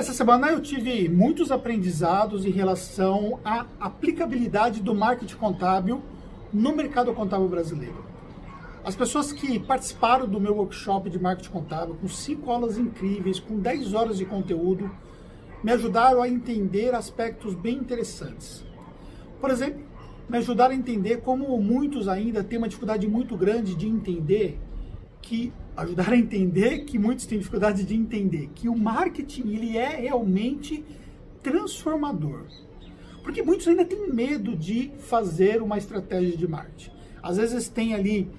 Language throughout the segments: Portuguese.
Essa semana eu tive muitos aprendizados em relação à aplicabilidade do marketing contábil no mercado contábil brasileiro. As pessoas que participaram do meu workshop de marketing contábil, com cinco aulas incríveis, com 10 horas de conteúdo, me ajudaram a entender aspectos bem interessantes. Por exemplo, me ajudaram a entender como muitos ainda têm uma dificuldade muito grande de entender que ajudar a entender que muitos têm dificuldade de entender que o marketing ele é realmente transformador. Porque muitos ainda têm medo de fazer uma estratégia de marketing. Às vezes tem ali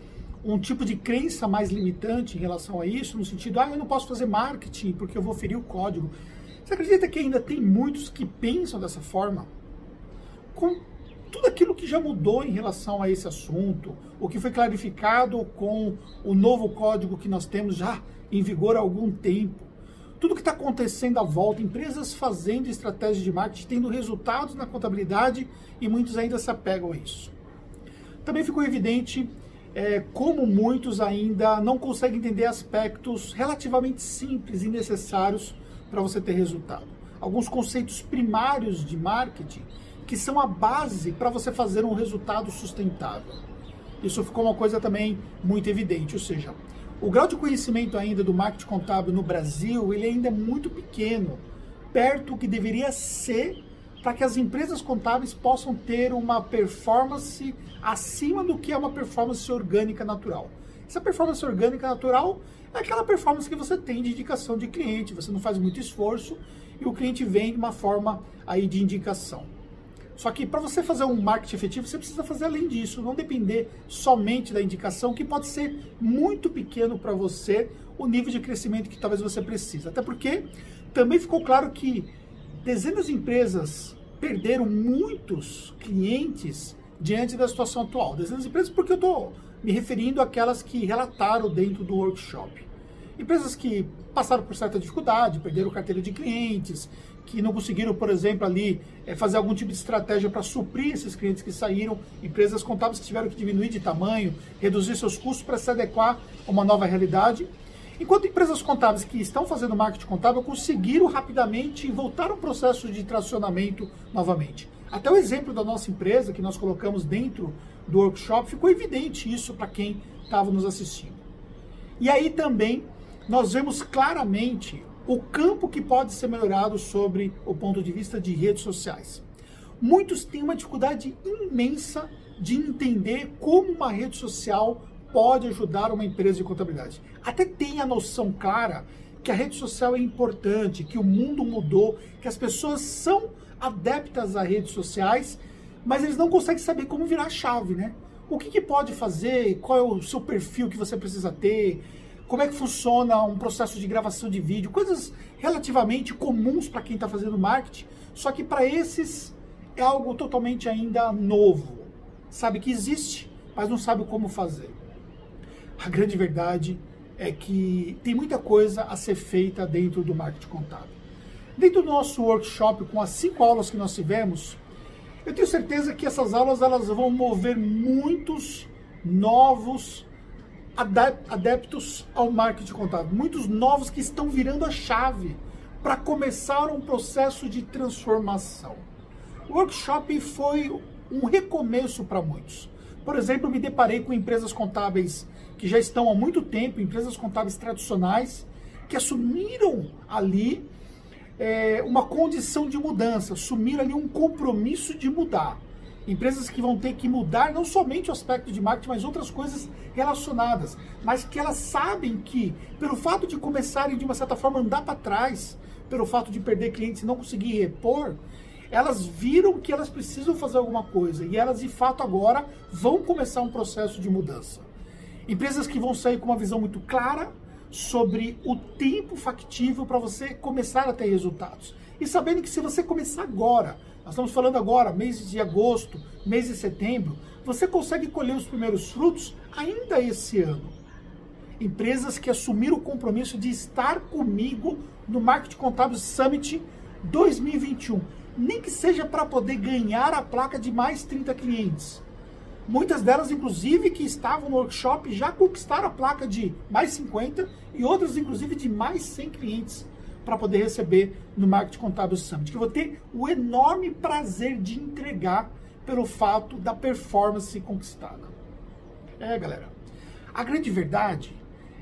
um tipo de crença mais limitante em relação a isso, no sentido, ah, eu não posso fazer marketing porque eu vou ferir o código. Você acredita que ainda tem muitos que pensam dessa forma? Com tudo aquilo que já mudou em relação a esse assunto, o que foi clarificado com o novo código que nós temos já em vigor há algum tempo, tudo que está acontecendo à volta, empresas fazendo estratégias de marketing, tendo resultados na contabilidade e muitos ainda se apegam a isso. Também ficou evidente é, como muitos ainda não conseguem entender aspectos relativamente simples e necessários para você ter resultado. Alguns conceitos primários de marketing que são a base para você fazer um resultado sustentável. Isso ficou uma coisa também muito evidente, ou seja, o grau de conhecimento ainda do marketing contábil no Brasil, ele ainda é muito pequeno, perto do que deveria ser para que as empresas contábeis possam ter uma performance acima do que é uma performance orgânica natural. Essa performance orgânica natural é aquela performance que você tem de indicação de cliente, você não faz muito esforço e o cliente vem de uma forma aí de indicação. Só que para você fazer um marketing efetivo, você precisa fazer além disso, não depender somente da indicação, que pode ser muito pequeno para você o nível de crescimento que talvez você precise. Até porque também ficou claro que dezenas de empresas perderam muitos clientes diante da situação atual. Dezenas de empresas, porque eu estou me referindo àquelas que relataram dentro do workshop. Empresas que passaram por certa dificuldade, perderam carteira de clientes, que não conseguiram, por exemplo, ali é, fazer algum tipo de estratégia para suprir esses clientes que saíram, empresas contábeis que tiveram que diminuir de tamanho, reduzir seus custos para se adequar a uma nova realidade. Enquanto empresas contábeis que estão fazendo marketing contábil conseguiram rapidamente voltar ao processo de tracionamento novamente. Até o exemplo da nossa empresa, que nós colocamos dentro do workshop, ficou evidente isso para quem estava nos assistindo. E aí também nós vemos claramente o campo que pode ser melhorado sobre o ponto de vista de redes sociais. Muitos têm uma dificuldade imensa de entender como uma rede social pode ajudar uma empresa de contabilidade. Até tem a noção clara que a rede social é importante, que o mundo mudou, que as pessoas são adeptas a redes sociais, mas eles não conseguem saber como virar a chave, né? O que, que pode fazer, qual é o seu perfil que você precisa ter, como é que funciona um processo de gravação de vídeo, coisas relativamente comuns para quem está fazendo marketing, só que para esses é algo totalmente ainda novo. Sabe que existe, mas não sabe como fazer. A grande verdade é que tem muita coisa a ser feita dentro do marketing contábil. Dentro do nosso workshop, com as cinco aulas que nós tivemos, eu tenho certeza que essas aulas elas vão mover muitos novos adeptos ao marketing contábil, muitos novos que estão virando a chave para começar um processo de transformação. O workshop foi um recomeço para muitos. Por exemplo, me deparei com empresas contábeis que já estão há muito tempo, empresas contábeis tradicionais, que assumiram ali é, uma condição de mudança, assumiram ali um compromisso de mudar. Empresas que vão ter que mudar não somente o aspecto de marketing, mas outras coisas relacionadas. Mas que elas sabem que, pelo fato de começarem de uma certa forma andar para trás, pelo fato de perder clientes e não conseguir repor, elas viram que elas precisam fazer alguma coisa e elas de fato agora vão começar um processo de mudança. Empresas que vão sair com uma visão muito clara sobre o tempo factível para você começar a ter resultados. E sabendo que se você começar agora, nós estamos falando agora, mês de agosto, mês de setembro, você consegue colher os primeiros frutos ainda esse ano. Empresas que assumiram o compromisso de estar comigo no Marketing Contábil Summit 2021, nem que seja para poder ganhar a placa de mais 30 clientes. Muitas delas, inclusive, que estavam no workshop já conquistaram a placa de mais 50 e outras, inclusive, de mais 100 clientes para poder receber no Marketing Contábil Summit, que eu vou ter o enorme prazer de entregar pelo fato da performance conquistada. É, galera. A grande verdade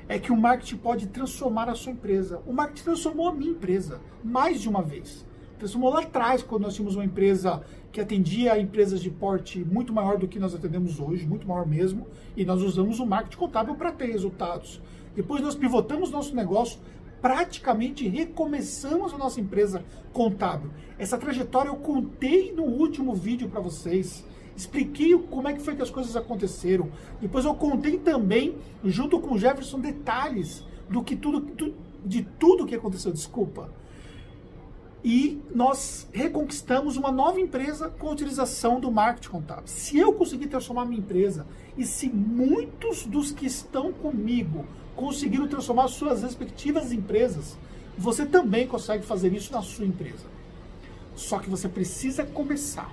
é que o marketing pode transformar a sua empresa. O marketing transformou a minha empresa mais de uma vez. Transformou lá atrás, quando nós tínhamos uma empresa que atendia empresas de porte muito maior do que nós atendemos hoje, muito maior mesmo, e nós usamos o marketing contábil para ter resultados. Depois nós pivotamos nosso negócio, praticamente recomeçamos a nossa empresa contábil. Essa trajetória eu contei no último vídeo para vocês. Expliquei como é que foi que as coisas aconteceram. Depois eu contei também, junto com o Jefferson, detalhes do que tudo, de tudo que aconteceu. Desculpa e nós reconquistamos uma nova empresa com a utilização do marketing contábil. Se eu conseguir transformar minha empresa e se muitos dos que estão comigo conseguiram transformar suas respectivas empresas, você também consegue fazer isso na sua empresa. Só que você precisa começar.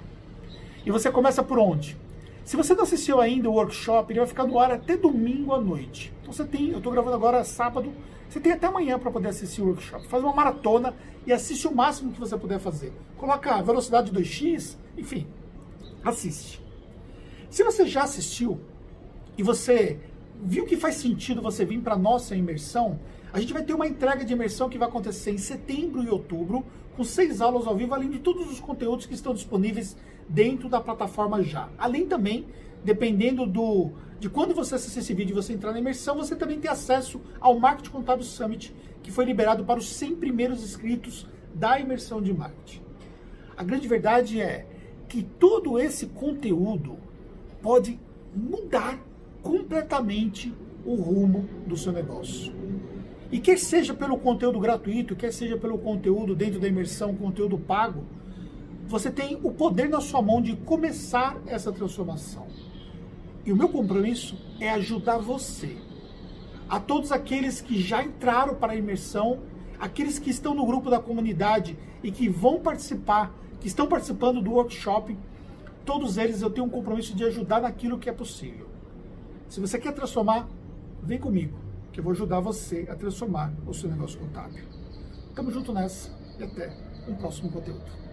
E você começa por onde? Se você não assistiu ainda o workshop, ele vai ficar no ar até domingo à noite. Então você tem, eu estou gravando agora sábado, você tem até amanhã para poder assistir o workshop. Faz uma maratona e assiste o máximo que você puder fazer. Coloca a velocidade 2x, enfim, assiste. Se você já assistiu e você viu que faz sentido você vir para nossa imersão, a gente vai ter uma entrega de imersão que vai acontecer em setembro e outubro, com seis aulas ao vivo, além de todos os conteúdos que estão disponíveis dentro da plataforma já. Além também, dependendo do de quando você assistir esse vídeo e você entrar na imersão, você também tem acesso ao Marketing Contábil Summit, que foi liberado para os 100 primeiros inscritos da imersão de marketing. A grande verdade é que todo esse conteúdo pode mudar completamente o rumo do seu negócio. E quer seja pelo conteúdo gratuito, quer seja pelo conteúdo dentro da imersão, conteúdo pago, você tem o poder na sua mão de começar essa transformação. E o meu compromisso é ajudar você, a todos aqueles que já entraram para a imersão, aqueles que estão no grupo da comunidade e que vão participar, que estão participando do workshop, todos eles eu tenho um compromisso de ajudar naquilo que é possível. Se você quer transformar, vem comigo, que eu vou ajudar você a transformar o seu negócio contábil. Tamo junto nessa e até um próximo conteúdo.